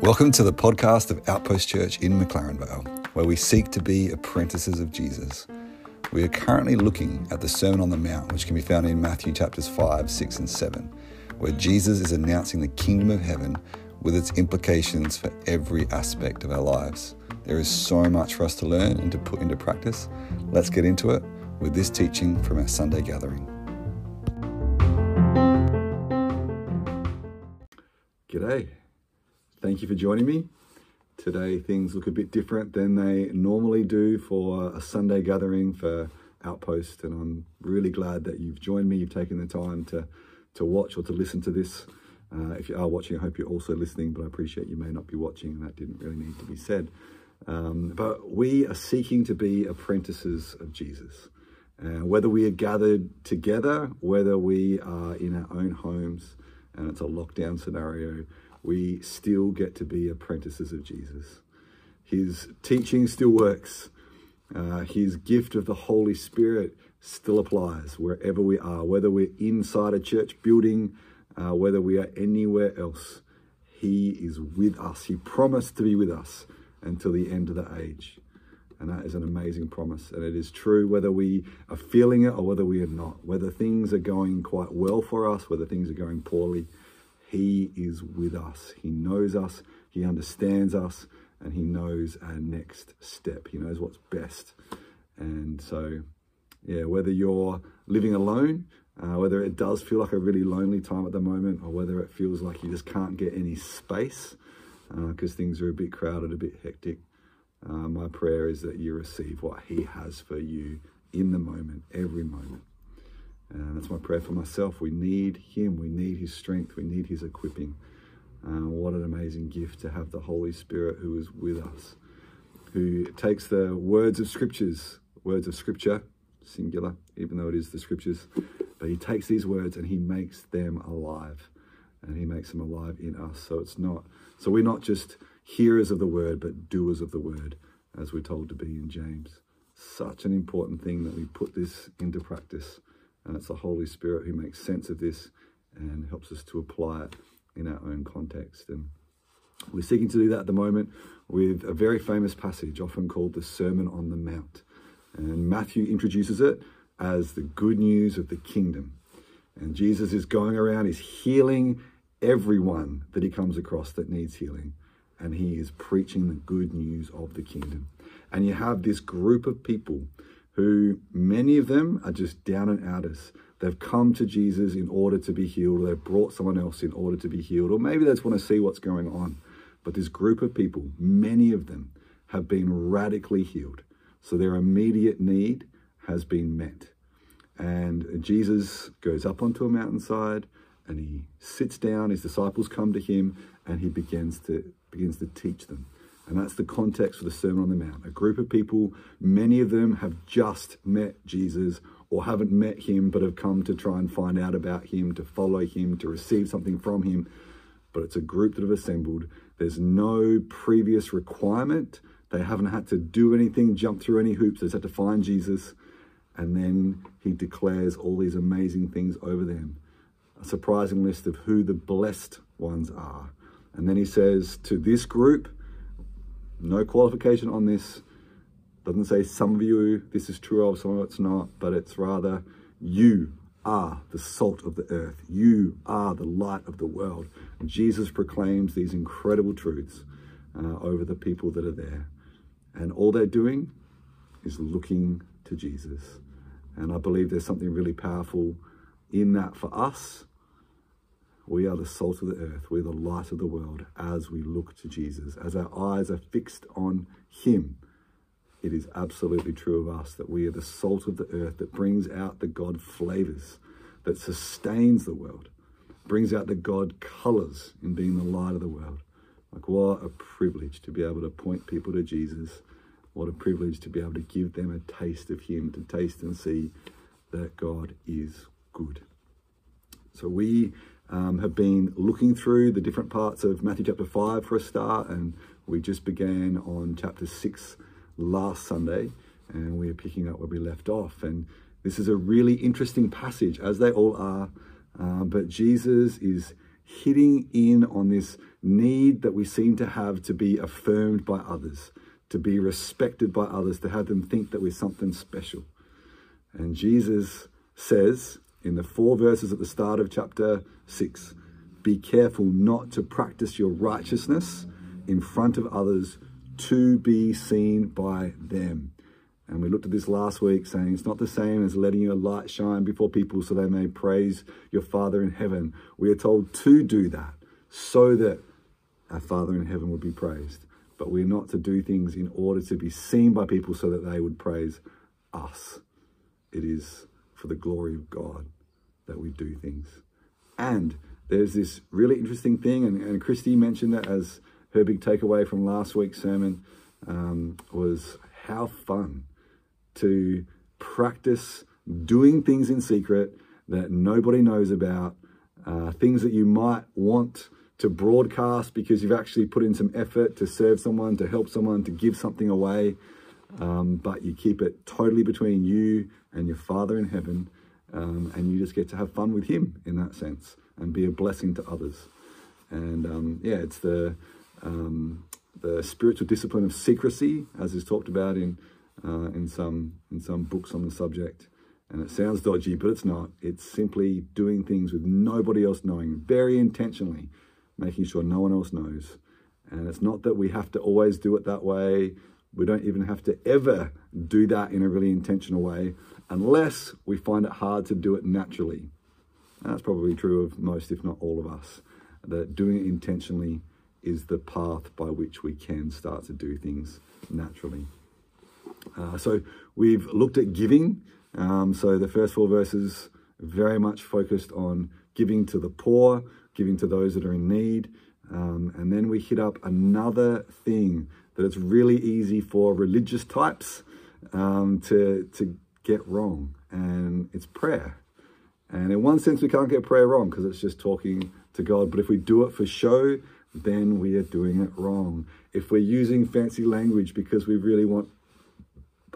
Welcome to the podcast of Outpost Church in McLaren Vale, where we seek to be apprentices of Jesus. We are currently looking at the Sermon on the Mount, which can be found in Matthew chapters 5, 6, and 7, where Jesus is announcing the kingdom of heaven with its implications for every aspect of our lives. There is so much for us to learn and to put into practice. Let's get into it with this teaching from our Sunday gathering. G'day. Thank you for joining me. Today, things look a bit different than they normally do for a Sunday gathering for Outpost, and I'm really glad that you've joined me. You've taken the time to, to watch or to listen to this. Uh, if you are watching, I hope you're also listening, but I appreciate you may not be watching, and that didn't really need to be said. Um, but we are seeking to be apprentices of Jesus. Uh, whether we are gathered together, whether we are in our own homes, and it's a lockdown scenario, we still get to be apprentices of Jesus. His teaching still works. Uh, his gift of the Holy Spirit still applies wherever we are, whether we're inside a church building, uh, whether we are anywhere else. He is with us. He promised to be with us until the end of the age. And that is an amazing promise. And it is true whether we are feeling it or whether we are not, whether things are going quite well for us, whether things are going poorly. He is with us. He knows us, He understands us, and He knows our next step. He knows what's best. And so, yeah, whether you're living alone, uh, whether it does feel like a really lonely time at the moment, or whether it feels like you just can't get any space because uh, things are a bit crowded, a bit hectic, uh, my prayer is that you receive what He has for you in the moment, every moment. And that's my prayer for myself. We need Him. We need His strength. We need His equipping. Uh, what an amazing gift to have the Holy Spirit who is with us, who takes the words of scriptures, words of scripture, singular, even though it is the scriptures, but He takes these words and He makes them alive. And He makes them alive in us. So it's not, so we're not just hearers of the word, but doers of the word, as we're told to be in James. Such an important thing that we put this into practice. And it's the Holy Spirit who makes sense of this and helps us to apply it in our own context. And we're seeking to do that at the moment with a very famous passage, often called the Sermon on the Mount. And Matthew introduces it as the good news of the kingdom. And Jesus is going around, he's healing everyone that he comes across that needs healing. And he is preaching the good news of the kingdom. And you have this group of people who many of them are just down and outers. They've come to Jesus in order to be healed, or they've brought someone else in order to be healed, or maybe they just want to see what's going on. But this group of people, many of them, have been radically healed. So their immediate need has been met. And Jesus goes up onto a mountainside and he sits down, his disciples come to him, and he begins to begins to teach them. And that's the context for the Sermon on the Mount. A group of people, many of them have just met Jesus or haven't met him, but have come to try and find out about him, to follow him, to receive something from him. But it's a group that have assembled. There's no previous requirement. They haven't had to do anything, jump through any hoops. They just had to find Jesus. And then he declares all these amazing things over them. A surprising list of who the blessed ones are. And then he says to this group, no qualification on this. Doesn't say some of you, this is true of, some of it's not, but it's rather you are the salt of the earth. You are the light of the world. And Jesus proclaims these incredible truths uh, over the people that are there. And all they're doing is looking to Jesus. And I believe there's something really powerful in that for us we are the salt of the earth. We're the light of the world as we look to Jesus. As our eyes are fixed on him, it is absolutely true of us that we are the salt of the earth that brings out the God flavors, that sustains the world, brings out the God colors in being the light of the world. Like, what a privilege to be able to point people to Jesus. What a privilege to be able to give them a taste of him, to taste and see that God is good. So we um, have been looking through the different parts of Matthew chapter 5 for a start, and we just began on chapter 6 last Sunday, and we are picking up where we left off. And this is a really interesting passage, as they all are. Uh, but Jesus is hitting in on this need that we seem to have to be affirmed by others, to be respected by others, to have them think that we're something special. And Jesus says in the four verses at the start of chapter 6 be careful not to practice your righteousness in front of others to be seen by them. And we looked at this last week saying it's not the same as letting your light shine before people so they may praise your Father in heaven. We are told to do that so that our Father in heaven would be praised. But we're not to do things in order to be seen by people so that they would praise us. It is for the glory of God that we do things. And there's this really interesting thing, and, and Christy mentioned that as her big takeaway from last week's sermon um, was how fun to practice doing things in secret that nobody knows about, uh, things that you might want to broadcast because you've actually put in some effort to serve someone, to help someone, to give something away, um, but you keep it totally between you and your Father in heaven, um, and you just get to have fun with Him in that sense and be a blessing to others. And um, yeah, it's the um, the spiritual discipline of secrecy, as is talked about in uh, in some in some books on the subject. And it sounds dodgy, but it's not. It's simply doing things with nobody else knowing, very intentionally, making sure no one else knows. And it's not that we have to always do it that way. We don't even have to ever do that in a really intentional way unless we find it hard to do it naturally. And that's probably true of most, if not all of us, that doing it intentionally is the path by which we can start to do things naturally. Uh, so we've looked at giving. Um, so the first four verses very much focused on giving to the poor, giving to those that are in need. Um, and then we hit up another thing that it's really easy for religious types um, to, to get wrong, and it's prayer. And in one sense, we can't get prayer wrong because it's just talking to God. But if we do it for show, then we are doing it wrong. If we're using fancy language because we really want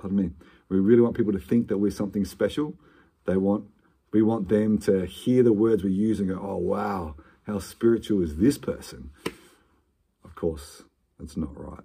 pardon me, we really want people to think that we're something special. They want, we want them to hear the words we use and go, oh, wow, how spiritual is this person? Of course, that's not right.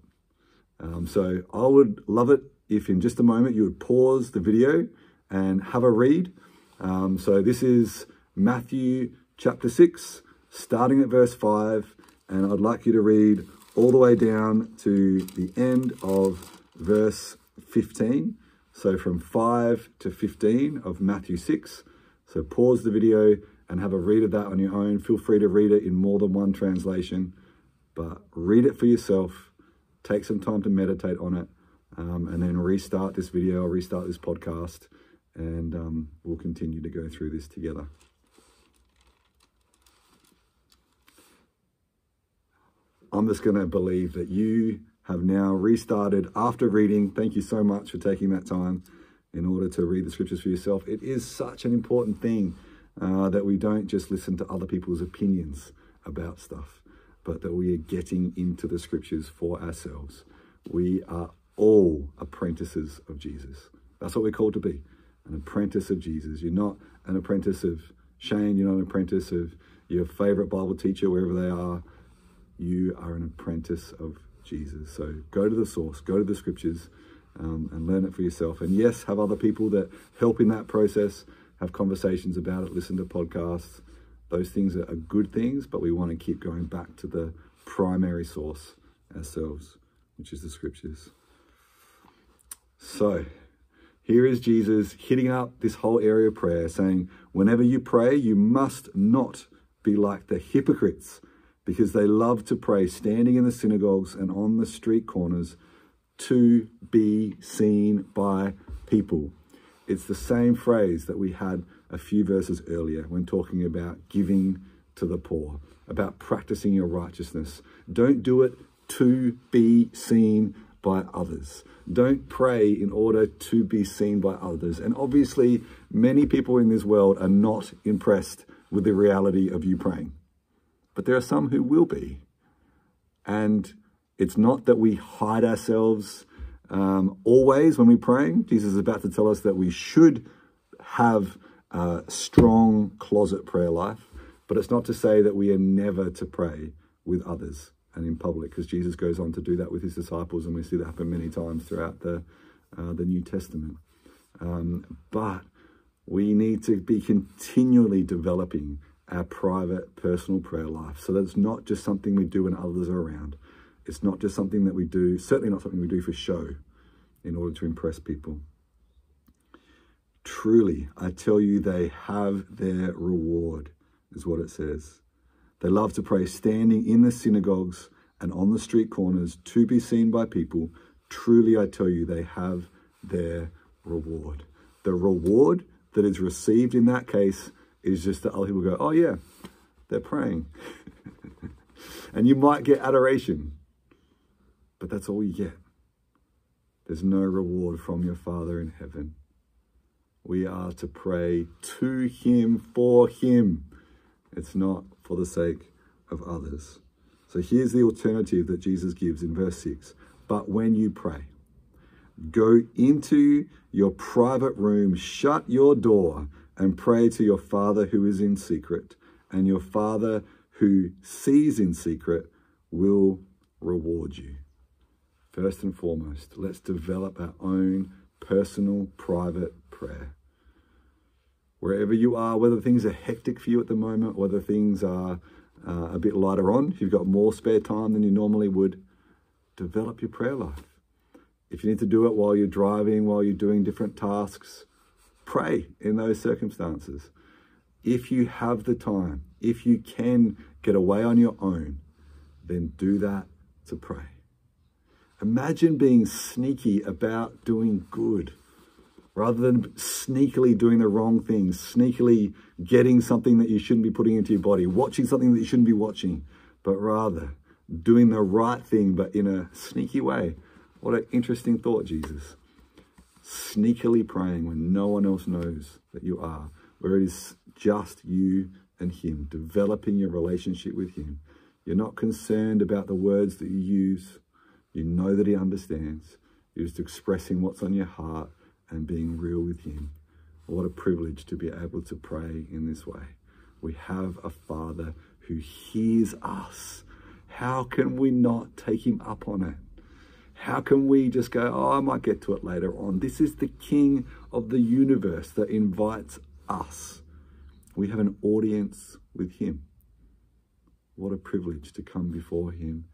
Um, so I would love it if in just a moment you would pause the video and have a read. Um, so this is Matthew chapter 6, starting at verse 5, and I'd like you to read all the way down to the end of verse 15. So from 5 to 15 of Matthew 6. So pause the video and have a read of that on your own. Feel free to read it in more than one translation, but read it for yourself. Take some time to meditate on it, um, and then restart this video or restart this podcast, and um, we'll continue to go through this together. I'm just going to believe that you have now restarted after reading. Thank you so much for taking that time in order to read the scriptures for yourself. It is such an important thing uh, that we don't just listen to other people's opinions about stuff, but that we are getting into the scriptures for ourselves. We are all apprentices of Jesus. That's what we're called to be an apprentice of Jesus. You're not an apprentice of Shane, you're not an apprentice of your favorite Bible teacher, wherever they are. You are an apprentice of Jesus. So go to the source, go to the scriptures, um, and learn it for yourself. And yes, have other people that help in that process, have conversations about it, listen to podcasts. Those things are, good things, but we want to keep going back to the primary source ourselves, which is the scriptures. So, here is Jesus hitting up this whole area of prayer, saying, Whenever you pray, you must not be like the hypocrites because they love to pray standing in the synagogues and on the street corners to be seen by people. It's the same phrase that we had a few verses earlier when talking about giving to the poor, about practicing your righteousness. Don't do it to be seen by others. Don't pray in order to be seen by others. And obviously, many people in this world are not impressed with the reality of you praying but there are some who will be. And it's not that we hide ourselves um, always when we're praying. Jesus is about to tell us that we should have a strong closet prayer life, but it's not to say that we are never to pray with others and in public, because Jesus goes on to do that with his disciples, and we see that happen many times throughout the uh, the New Testament. Um, but we need to be continually developing our private personal prayer life so that it's not just something we do when others are around. It's not just something that we do, certainly not something we do for show in order to impress people. Truly, I tell you, they have their reward, is what it says. They love to pray standing in the synagogues and on the street corners to be seen by people. Truly, I tell you, they have their reward. The reward that is received in that case is just that other people go, oh, yeah, they're praying. and you might get adoration, but that's all you get. There's no reward from your Father in heaven. We are to pray to Him, for Him. It's not for the sake of others. So here's the alternative that Jesus gives in verse 6. But when you pray, go into your private room, shut your door, and pray to your Father who is in secret, and your Father who sees in secret will reward you. First and foremost, let's develop our own personal, private prayer. Wherever you are, whether things are hectic for you at the moment, whether things are uh, a bit lighter on, if you've got more spare time than you normally would, develop your prayer life. If you need to do it while you're driving, while you're doing different tasks, pray in those circumstances. If you have the time, if you can get away on your own, then do that to pray. Imagine being sneaky about doing good rather than sneakily doing the wrong things, sneakily getting something that you shouldn't be putting into your body, watching something that you shouldn't be watching, but rather doing the right thing, but in a sneaky way. What an interesting thought, Jesus. Sneakily praying when no one else knows that you are, where it is just you and Him, developing your relationship with Him. You're not concerned about the words that you use. You know that He understands. You're just expressing what's on your heart and being real with Him. What a privilege to be able to pray in this way. We have a Father who hears us. How can we not take Him up on it? How can we just go, oh, I might get to it later on? This is the King of the universe that invites us. We have an audience with Him. What a privilege to come before Him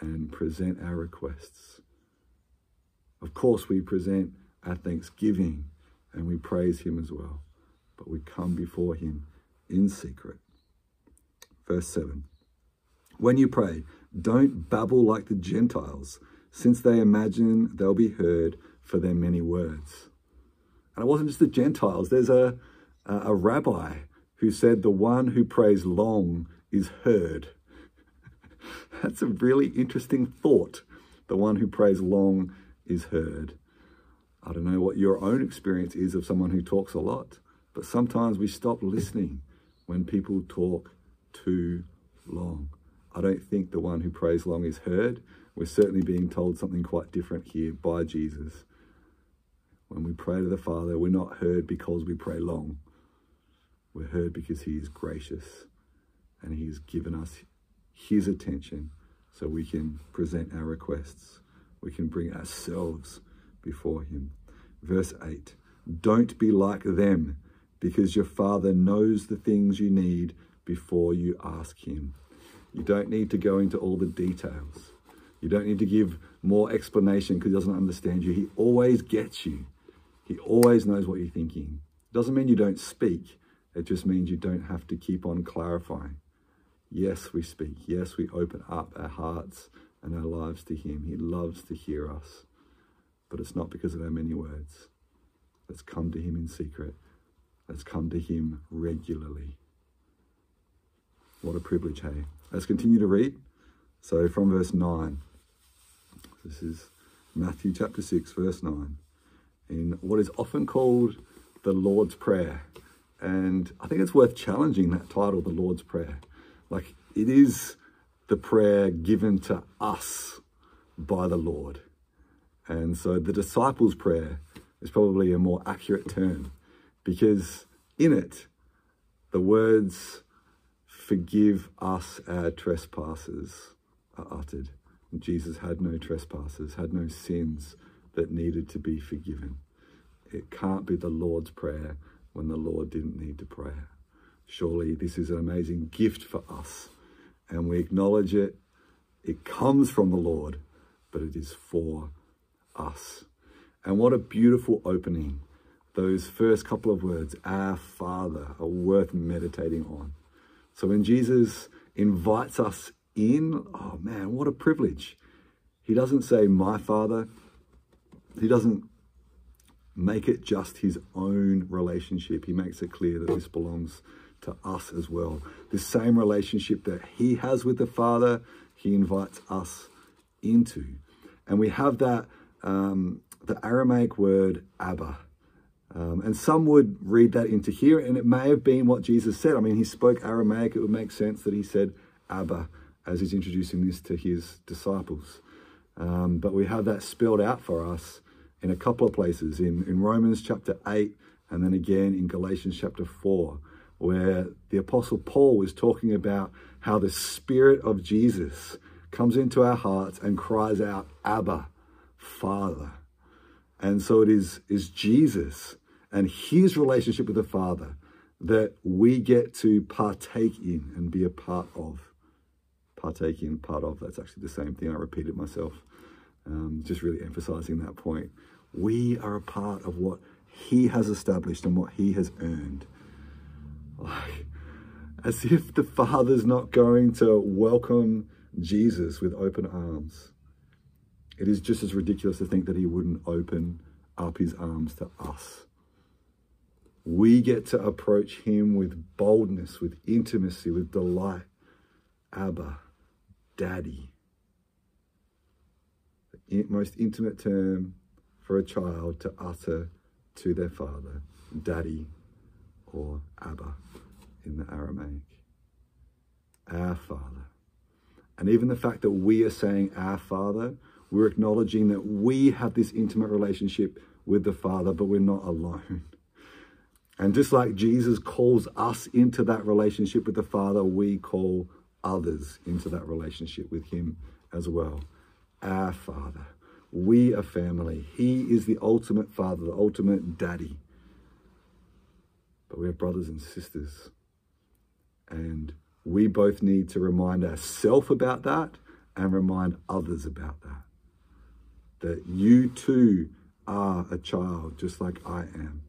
and present our requests. Of course, we present our thanksgiving and we praise him as well. But we come before him in secret. Verse 7 When you pray, don't babble like the Gentiles, since they imagine they'll be heard for their many words. And it wasn't just the Gentiles, there's a, a, a rabbi who said, The one who prays long is heard. That's a really interesting thought. The one who prays long is heard. I don't know what your own experience is of someone who talks a lot, but sometimes we stop listening when people talk too long. I don't think the one who prays long is heard. We're certainly being told something quite different here by Jesus. When we pray to the Father, we're not heard because we pray long. We're heard because He is gracious and He's given us His attention so we can present our requests. We can bring ourselves before him. Verse 8 Don't be like them, because your Father knows the things you need before you ask him. You don't need to go into all the details. You don't need to give more explanation because he doesn't understand you. He always gets you. He always knows what you're thinking. It Doesn't mean you don't speak. It just means you don't have to keep on clarifying. Yes, we speak. Yes, we open up our hearts and our lives to him. He loves to hear us but it's not because of our many words. Let's come to Him in secret. Let's come to Him regularly. What a privilege, hey? Let's continue to read. So, from verse 9, this is Matthew chapter 6, verse 9, in what is often called the Lord's Prayer. And I think it's worth challenging that title, the Lord's Prayer. Like, it is the prayer given to us by the Lord. And so the disciples' prayer is probably a more accurate term because in it, the words, forgive us our trespasses, are uttered. Jesus had no trespasses, had no sins that needed to be forgiven. It can't be the Lord's Prayer when the Lord didn't need to pray. Surely this is an amazing gift for us, and we acknowledge it. It comes from the Lord, but it is for us. And what a beautiful opening. Those first couple of words, our Father, are worth meditating on. So when Jesus invites us in, oh man, what a privilege. He doesn't say, my Father. He doesn't make it just his own relationship. He makes it clear that this belongs to us as well. This same relationship that he has with the Father, he invites us into. And we have that um, the Aramaic word Abba. Um, and some would read that into here, and it may have been what Jesus said. I mean, he spoke Aramaic. It would make sense that he said Abba as he's introducing this to his disciples. Um, but we have that spelled out for us in a couple of places in, in Romans chapter 8 and then again in Galatians chapter 4, where the Apostle Paul is talking about how the Spirit of Jesus comes into our hearts and cries out, Abba, Father. And so it is, is Jesus and his relationship with the Father that we get to partake in and be a part of. Partake in, part of, that's actually the same thing. I repeated myself, um, just really emphasizing that point. We are a part of what he has established and what he has earned. Like, as if the Father's not going to welcome Jesus with open arms. It is just as ridiculous to think that he wouldn't open up his arms to us. We get to approach him with boldness, with intimacy, with delight. Abba, Daddy. The most intimate term for a child to utter to their father, Daddy or Abba in the Aramaic. Our Father. And even the fact that we are saying our Father we're acknowledging that we have this intimate relationship with the Father, but we're not alone. And just like Jesus calls us into that relationship with the Father, we call others into that relationship with Him as well. Our Father. We are family. He is the ultimate Father, the ultimate Daddy. But we're brothers and sisters. And we both need to remind ourselves about that and remind others about that that you too are a child just like I am,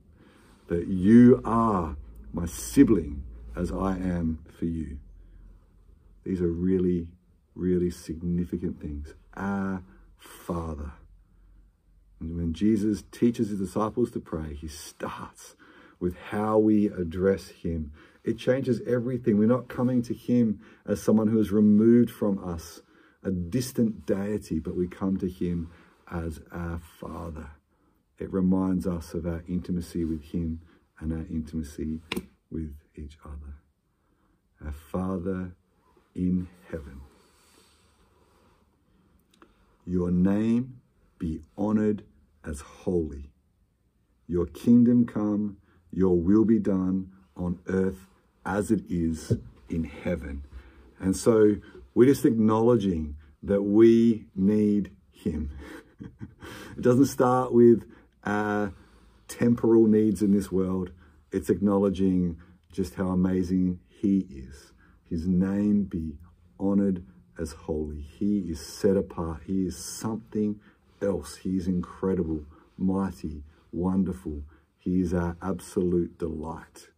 that you are my sibling as I am for you. These are really, really significant things. Our Father. And when Jesus teaches his disciples to pray, he starts with how we address him. It changes everything. We're not coming to him as someone who is removed from us, a distant deity, but we come to him as our Father. It reminds us of our intimacy with Him and our intimacy with each other. Our Father in heaven. Your name be honored as holy. Your kingdom come, your will be done on earth as it is in heaven. And so we're just acknowledging that we need him. it doesn't start with uh, temporal needs in this world. It's acknowledging just how amazing he is. His name be honored as holy. He is set apart. He is something else. He is incredible, mighty, wonderful. He is our absolute delight.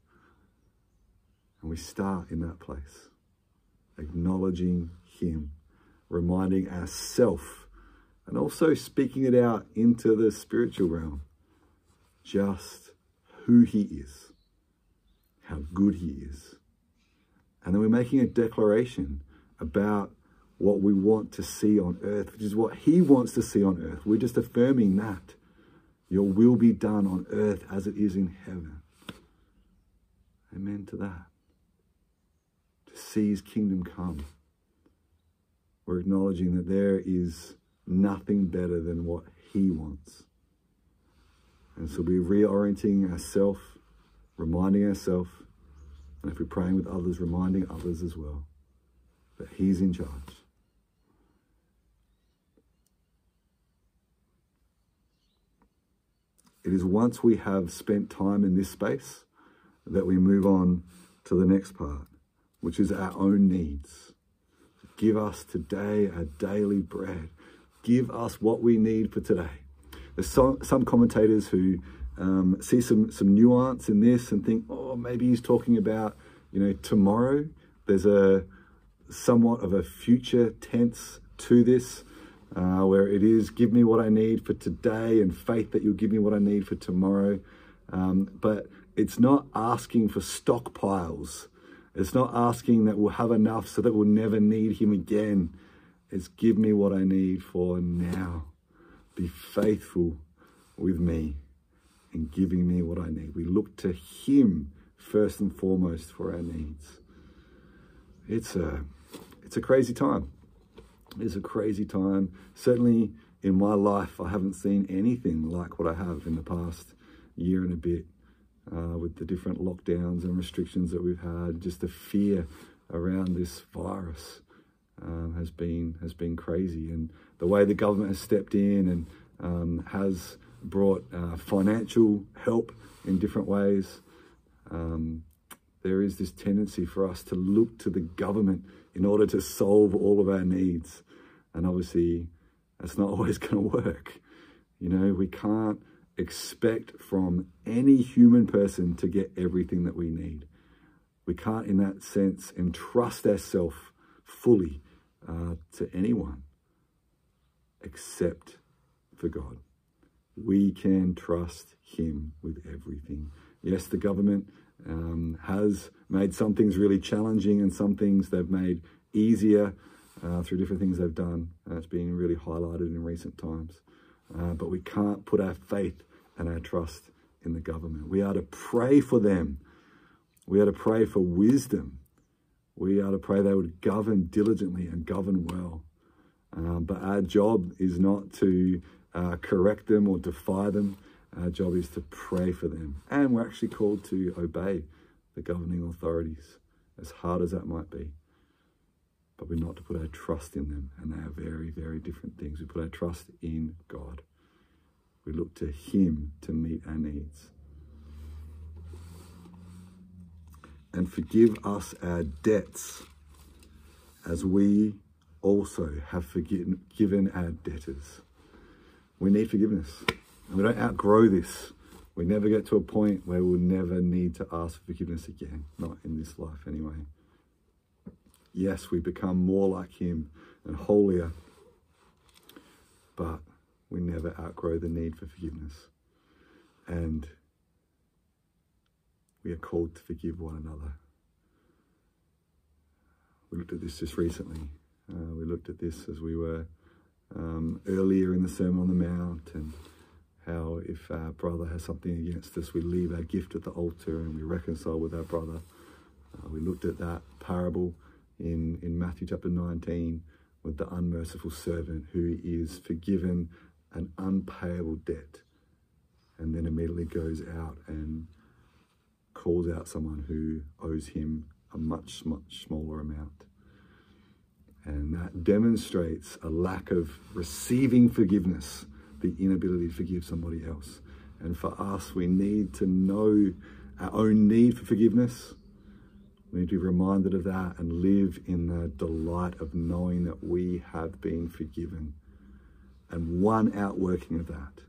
And we start in that place, acknowledging him, reminding ourselves and also speaking it out into the spiritual realm. Just who he is, how good he is. And then we're making a declaration about what we want to see on earth, which is what he wants to see on earth. We're just affirming that. Your will be done on earth as it is in heaven. Amen to that. To see his kingdom come. We're acknowledging that there is nothing better than what he wants. And so we're reorienting ourselves reminding ourselves, and if we're praying with others, reminding others as well that He's in charge. It is once we have spent time in this space that we move on to the next part, which is our own needs. Give us today our daily bread. Give us what we need for today. There's some, some commentators who um, see some, some nuance in this and think, oh, maybe he's talking about, you know, tomorrow. There's a somewhat of a future tense to this uh, where it is give me what I need for today and faith that you'll give me what I need for tomorrow. Um, but it's not asking for stockpiles. It's not asking that we'll have enough so that we'll never need Him again. It's give me what I need for now. Be faithful with me in giving me what I need. We look to Him first and foremost for our needs. It's a, it's a crazy time. It's a crazy time. Certainly in my life, I haven't seen anything like what I have in the past year and a bit uh, with the different lockdowns and restrictions that we've had. Just the fear around this virus um, has been has been crazy, and the way the government has stepped in and um, has brought uh, financial help in different ways. Um, there is this tendency for us to look to the government in order to solve all of our needs. And obviously, that's not always going to work. You know, we can't expect from any human person to get everything that we need. We can't, in that sense, entrust ourselves fully uh, to anyone except for God. We can trust Him with everything. Yes, the government um, has made some things really challenging and some things they've made easier uh, through different things they've done. And it's been really highlighted in recent times. Uh, but we can't put our faith and our trust in the government. We are to pray for them. We are to pray for wisdom. We are to pray they would govern diligently and govern well. Um, but our job is not to uh, correct them or defy them. Our job is to pray for them. And we're actually called to obey the governing authorities, as hard as that might be but we're not to put our trust in them. And they are very, very different things. We put our trust in God. We look to Him to meet our needs. And forgive us our debts as we also have forgiven our debtors. We need forgiveness. And we don't outgrow this. We never get to a point where we'll never need to ask for forgiveness again. Not in this life, anyway yes, we become more like Him and holier, but we never outgrow the need for forgiveness. And we are called to forgive one another. We looked at this just recently. Uh, we looked at this as we were um, earlier in the Sermon on the Mount and how if our brother has something against us, we leave our gift at the altar and we reconcile with our brother. Uh, we looked at that parable in, in Matthew chapter 19 with the unmerciful servant who is forgiven an unpayable debt and then immediately goes out and calls out someone who owes him a much, much smaller amount. And that demonstrates a lack of receiving forgiveness, the inability to forgive somebody else. And for us, we need to know our own need for forgiveness we need to be reminded of that and live in the delight of knowing that we have been forgiven. And one outworking of that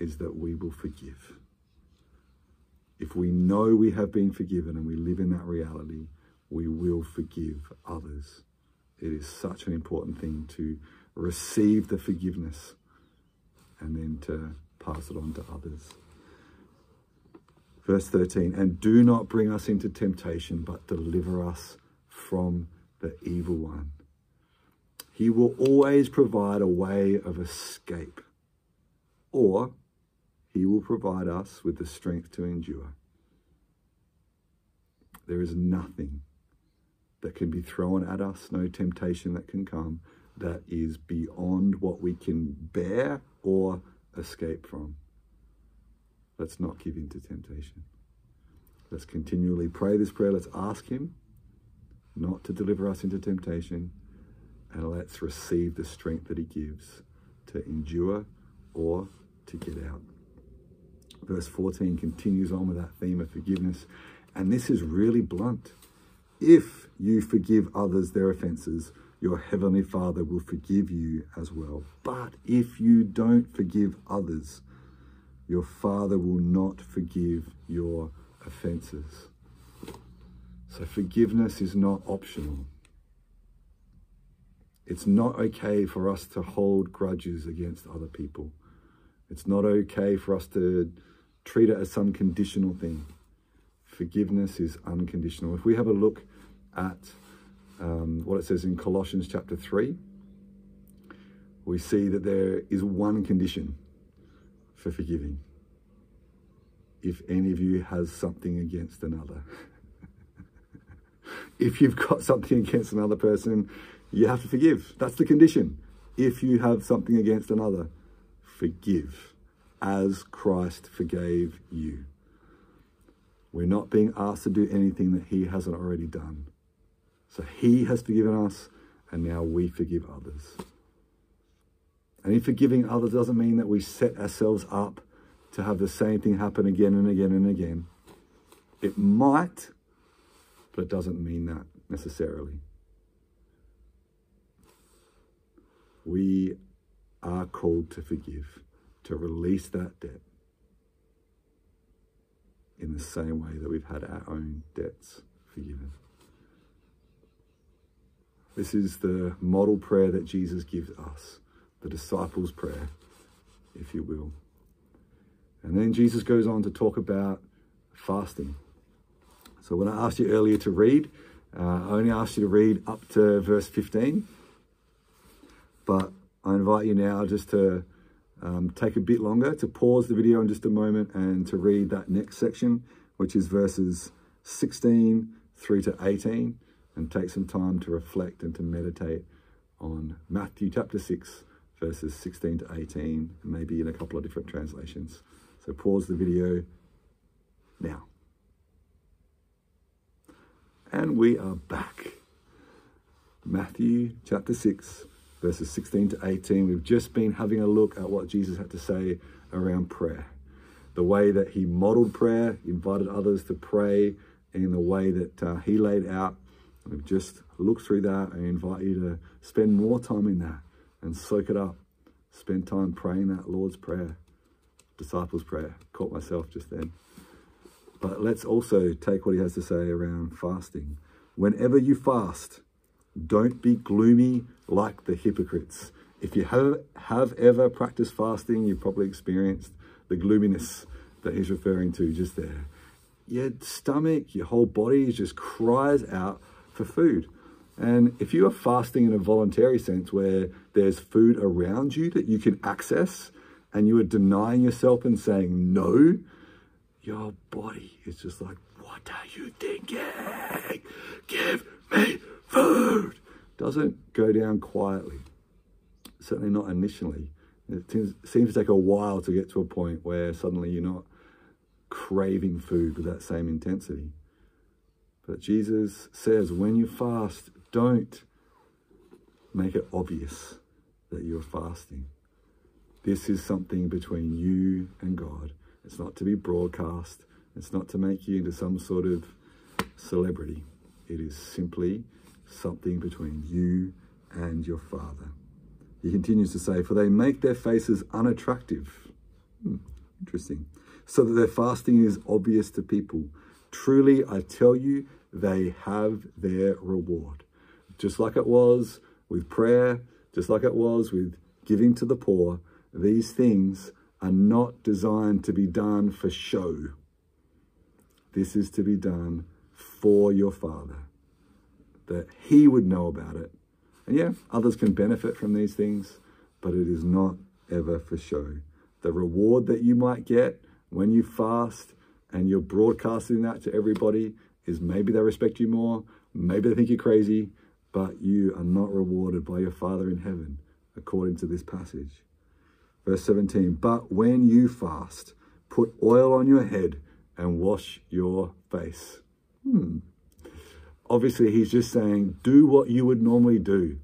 is that we will forgive. If we know we have been forgiven and we live in that reality, we will forgive others. It is such an important thing to receive the forgiveness and then to pass it on to others. Verse 13, and do not bring us into temptation, but deliver us from the evil one. He will always provide a way of escape, or he will provide us with the strength to endure. There is nothing that can be thrown at us, no temptation that can come that is beyond what we can bear or escape from. Let's not give in to temptation. Let's continually pray this prayer. Let's ask Him not to deliver us into temptation. And let's receive the strength that He gives to endure or to get out. Verse 14 continues on with that theme of forgiveness. And this is really blunt. If you forgive others their offenses, your heavenly Father will forgive you as well. But if you don't forgive others, your Father will not forgive your offenses. So forgiveness is not optional. It's not okay for us to hold grudges against other people. It's not okay for us to treat it as some conditional thing. Forgiveness is unconditional. If we have a look at um, what it says in Colossians chapter 3, we see that there is one condition for forgiving. If any of you has something against another. if you've got something against another person, you have to forgive. That's the condition. If you have something against another, forgive as Christ forgave you. We're not being asked to do anything that he hasn't already done. So he has forgiven us, and now we forgive others. And in forgiving others doesn't mean that we set ourselves up to have the same thing happen again and again and again. It might, but it doesn't mean that necessarily. We are called to forgive to release that debt in the same way that we've had our own debts forgiven. This is the model prayer that Jesus gives us, the disciples' prayer, if you will. And then Jesus goes on to talk about fasting. So when I asked you earlier to read, uh, I only asked you to read up to verse 15. But I invite you now just to um, take a bit longer to pause the video in just a moment and to read that next section, which is verses 16 through to 18, and take some time to reflect and to meditate on Matthew chapter 6, verses 16 to 18, maybe in a couple of different translations. So pause the video now. And we are back. Matthew chapter 6, verses 16 to 18. We've just been having a look at what Jesus had to say around prayer. The way that he modeled prayer, invited others to pray in the way that uh, he laid out. We've just looked through that and invite you to spend more time in that and soak it up. Spend time praying that Lord's Prayer, disciples' prayer. Caught myself just then. But let's also take what he has to say around fasting. Whenever you fast, don't be gloomy like the hypocrites. If you have, have ever practiced fasting, you've probably experienced the gloominess that he's referring to just there. Your stomach, your whole body just cries out for food. And if you are fasting in a voluntary sense where there's food around you that you can access and you are denying yourself and saying no, your body is just like, what are you thinking? Give me food doesn't go down quietly. Certainly not initially. It seems to take a while to get to a point where suddenly you're not craving food with that same intensity. But Jesus says when you fast, don't make it obvious that you're fasting. This is something between you and God. It's not to be broadcast. It's not to make you into some sort of celebrity. It is simply something between you and your Father. He continues to say, For they make their faces unattractive. Hmm, interesting. So that their fasting is obvious to people. Truly, I tell you, they have their reward. Just like it was with prayer, just like it was with giving to the poor, these things are not designed to be done for show. This is to be done for your Father that he would know about it. And yeah, others can benefit from these things, but it is not ever for show. The reward that you might get when you fast and you're broadcasting that to everybody is maybe they respect you more, maybe they think you're crazy, but you are not rewarded by your Father in heaven, according to this passage. Verse 17, but when you fast, put oil on your head and wash your face. Hmm. Obviously, he's just saying, do what you would normally do.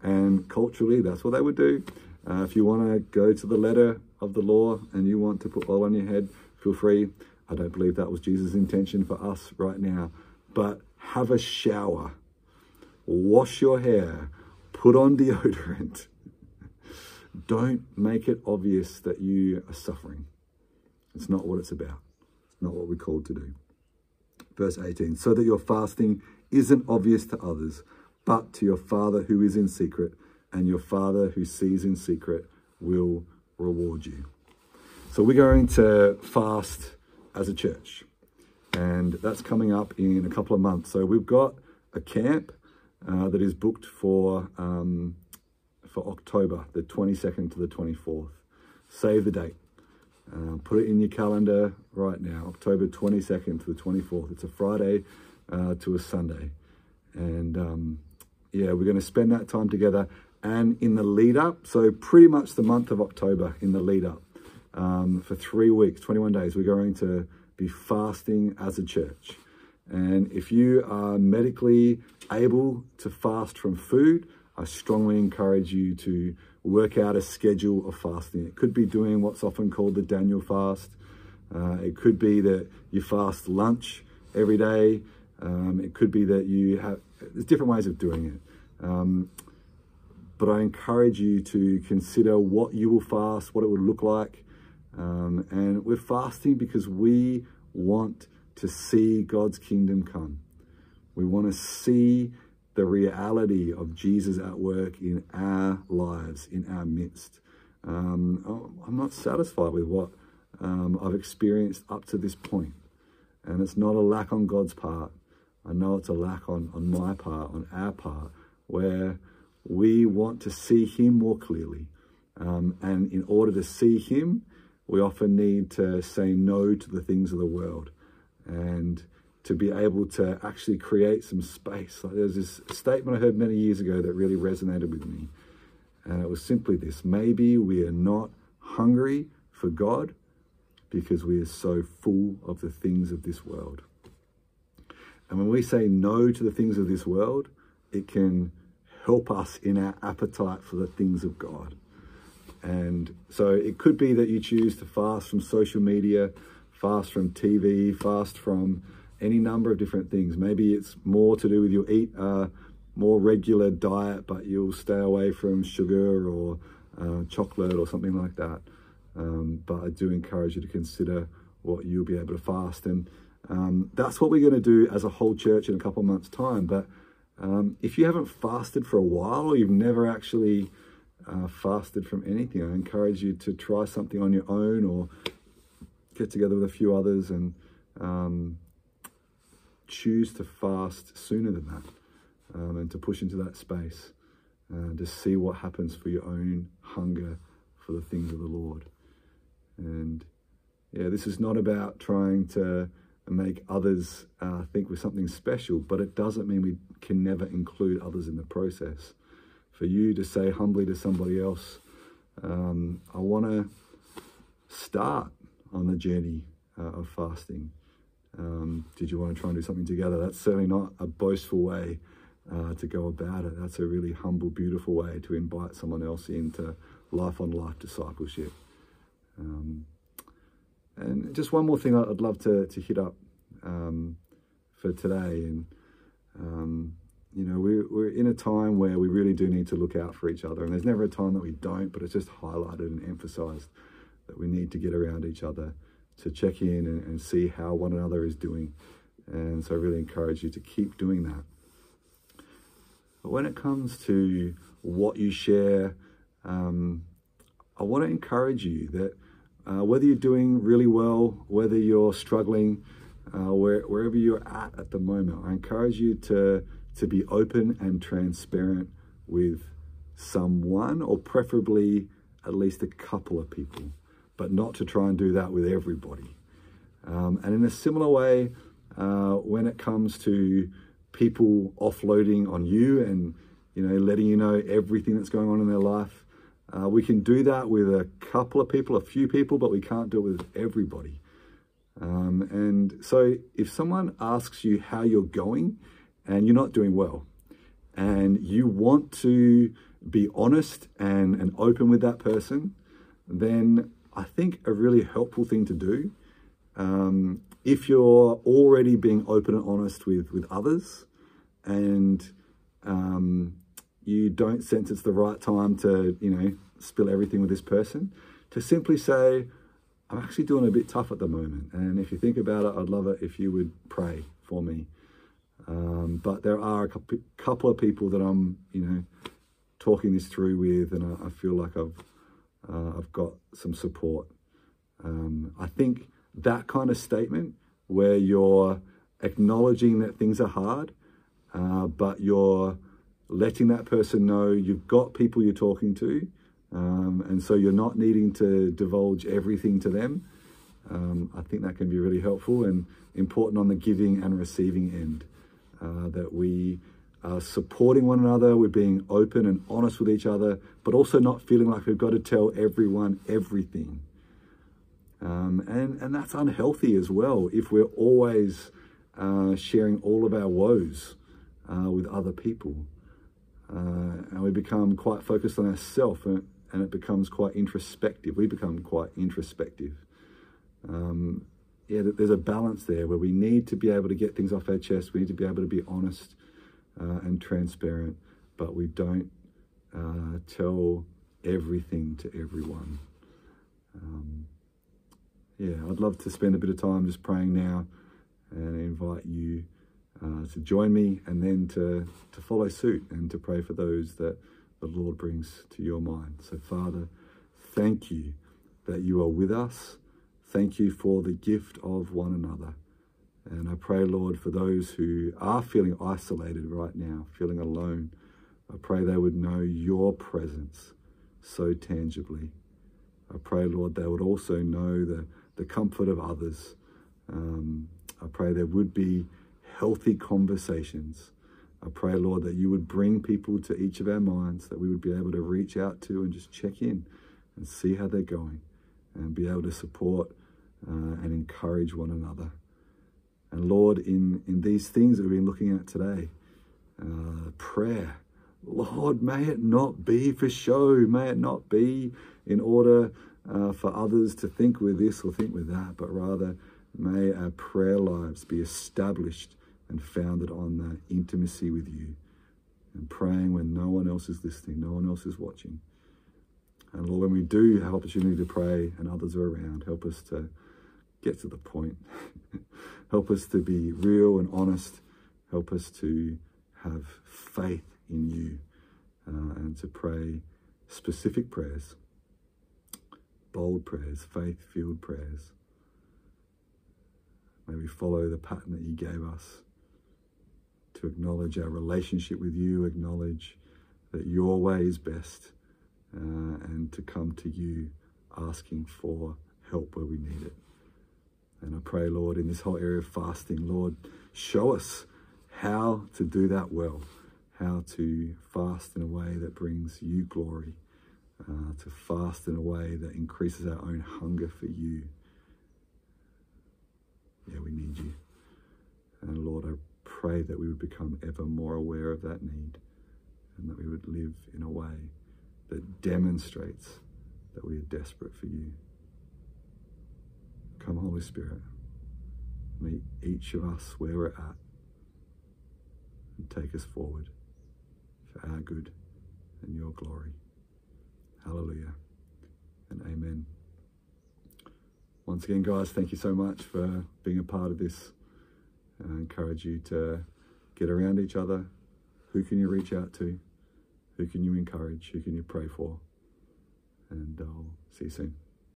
And culturally, that's what they would do. Uh, if you want to go to the letter of the law and you want to put oil on your head, feel free. I don't believe that was Jesus' intention for us right now. But have a shower, wash your hair, put on deodorant. don't make it obvious that you are suffering. It's not what it's about. It's not what we're called to do. Verse 18, so that your fasting isn't obvious to others, but to your Father who is in secret, and your Father who sees in secret will reward you. So we're going to fast as a church, and that's coming up in a couple of months. So we've got a camp uh, that is booked for um, for October, the 22nd to the 24th. Save the date. Uh, put it in your calendar right now, October 22nd to the 24th. It's a Friday uh, to a Sunday. And um, yeah, we're going to spend that time together and in the lead up. So, pretty much the month of October in the lead up um, for three weeks, 21 days, we're going to be fasting as a church. And if you are medically able to fast from food, I strongly encourage you to work out a schedule of fasting. It could be doing what's often called the Daniel fast. Uh, it could be that you fast lunch every day. Um, it could be that you have, there's different ways of doing it. Um, but I encourage you to consider what you will fast, what it would look like. Um, and we're fasting because we want to see God's kingdom come. We want to see the reality of Jesus at work in our lives, in our midst. Um, I'm not satisfied with what um, I've experienced up to this point. And it's not a lack on God's part. I know it's a lack on, on my part, on our part, where we want to see Him more clearly. Um, and in order to see Him, we often need to say no to the things of the world and to be able to actually create some space. Like there's this statement I heard many years ago that really resonated with me. And it was simply this maybe we are not hungry for God because we are so full of the things of this world. And when we say no to the things of this world, it can help us in our appetite for the things of God. And so it could be that you choose to fast from social media, fast from TV, fast from any number of different things. Maybe it's more to do with your eat a more regular diet, but you'll stay away from sugar or uh, chocolate or something like that. Um, but I do encourage you to consider what you'll be able to fast. And um, that's what we're going to do as a whole church in a couple months' time. But um, if you haven't fasted for a while or you've never actually uh, fasted from anything, I encourage you to try something on your own or get together with a few others and um, choose to fast sooner than that um, and to push into that space and to see what happens for your own hunger for the things of the Lord. And yeah, this is not about trying to make others uh, think we're something special, but it doesn't mean we can never include others in the process. For you to say humbly to somebody else, um, I want to start on the journey uh, of fasting. Um, did you want to try and do something together? That's certainly not a boastful way uh, to go about it. That's a really humble, beautiful way to invite someone else into life on life discipleship. Um, and just one more thing I'd love to, to hit up um, for today. And, um, you know, we're, we're in a time where we really do need to look out for each other. And there's never a time that we don't, but it's just highlighted and emphasized that we need to get around each other to check in and, and see how one another is doing. And so I really encourage you to keep doing that. But when it comes to what you share, um, I want to encourage you that uh, whether you're doing really well, whether you're struggling, uh, where, wherever you're at at the moment, I encourage you to, to be open and transparent with someone, or preferably at least a couple of people, but not to try and do that with everybody. Um, and in a similar way, uh, when it comes to people offloading on you and you know letting you know everything that's going on in their life, uh, we can do that with a couple of people, a few people, but we can't do it with everybody. Um, and so if someone asks you how you're going and you're not doing well, and you want to be honest and, and open with that person, then I think a really helpful thing to do, um, if you're already being open and honest with, with others and um, you don't sense it's the right time to, you know, spill everything with this person, to simply say, I'm actually doing a bit tough at the moment. And if you think about it, I'd love it if you would pray for me. Um, but there are a couple of people that I'm, you know, talking this through with, and I, I feel like I've uh, I've got some support. Um, I think that kind of statement where you're acknowledging that things are hard, uh, but you're letting that person know you've got people you're talking to, um, and so you're not needing to divulge everything to them. Um, I think that can be really helpful and important on the giving and receiving end. Uh, that we are supporting one another, we're being open and honest with each other, but also not feeling like we've got to tell everyone everything. Um, and, and that's unhealthy as well if we're always uh, sharing all of our woes uh, with other people. Uh, and we become quite focused on ourselves and, and, it becomes quite introspective. We become quite introspective. Um, yeah, there's a balance there where we need to be able to get things off our chest. We need to be able to be honest uh, and transparent, but we don't uh, tell everything to everyone. Um, yeah, I'd love to spend a bit of time just praying now and invite you uh, to join me and then to, to follow suit and to pray for those that the Lord brings to your mind. So, Father, thank you that you are with us. Thank you for the gift of one another. And I pray, Lord, for those who are feeling isolated right now, feeling alone, I pray they would know your presence so tangibly. I pray, Lord, they would also know the, the comfort of others. Um, I pray there would be healthy conversations. I pray, Lord, that you would bring people to each of our minds, that we would be able to reach out to and just check in and see how they're going and be able to support uh, and encourage one another. And Lord, in, in these things that we've been looking at today, uh, prayer, Lord, may it not be for show, may it not be in order uh, for others to think with this or think with that, but rather may our prayer lives be established and founded on that intimacy with you and praying when no one else is listening, no one else is watching. And Lord, when we do have opportunity to pray and others are around, help us to get to the point. Help us to be real and honest. Help us to have faith in you uh, and to pray specific prayers, bold prayers, faith filled prayers. May we follow the pattern that you gave us to acknowledge our relationship with you, acknowledge that your way is best, uh, and to come to you asking for help where we need it. And I pray, Lord, in this whole area of fasting, Lord, show us how to do that well, how to fast in a way that brings you glory, uh, to fast in a way that increases our own hunger for you. Yeah, we need you. And Lord, I pray that we would become ever more aware of that need and that we would live in a way that demonstrates that we are desperate for you. Come, Holy Spirit, meet each of us where we're at and take us forward for our good and your glory. Hallelujah and amen. Once again, guys, thank you so much for being a part of this. I encourage you to get around each other. Who can you reach out to? Who can you encourage? Who can you pray for? And I'll see you soon.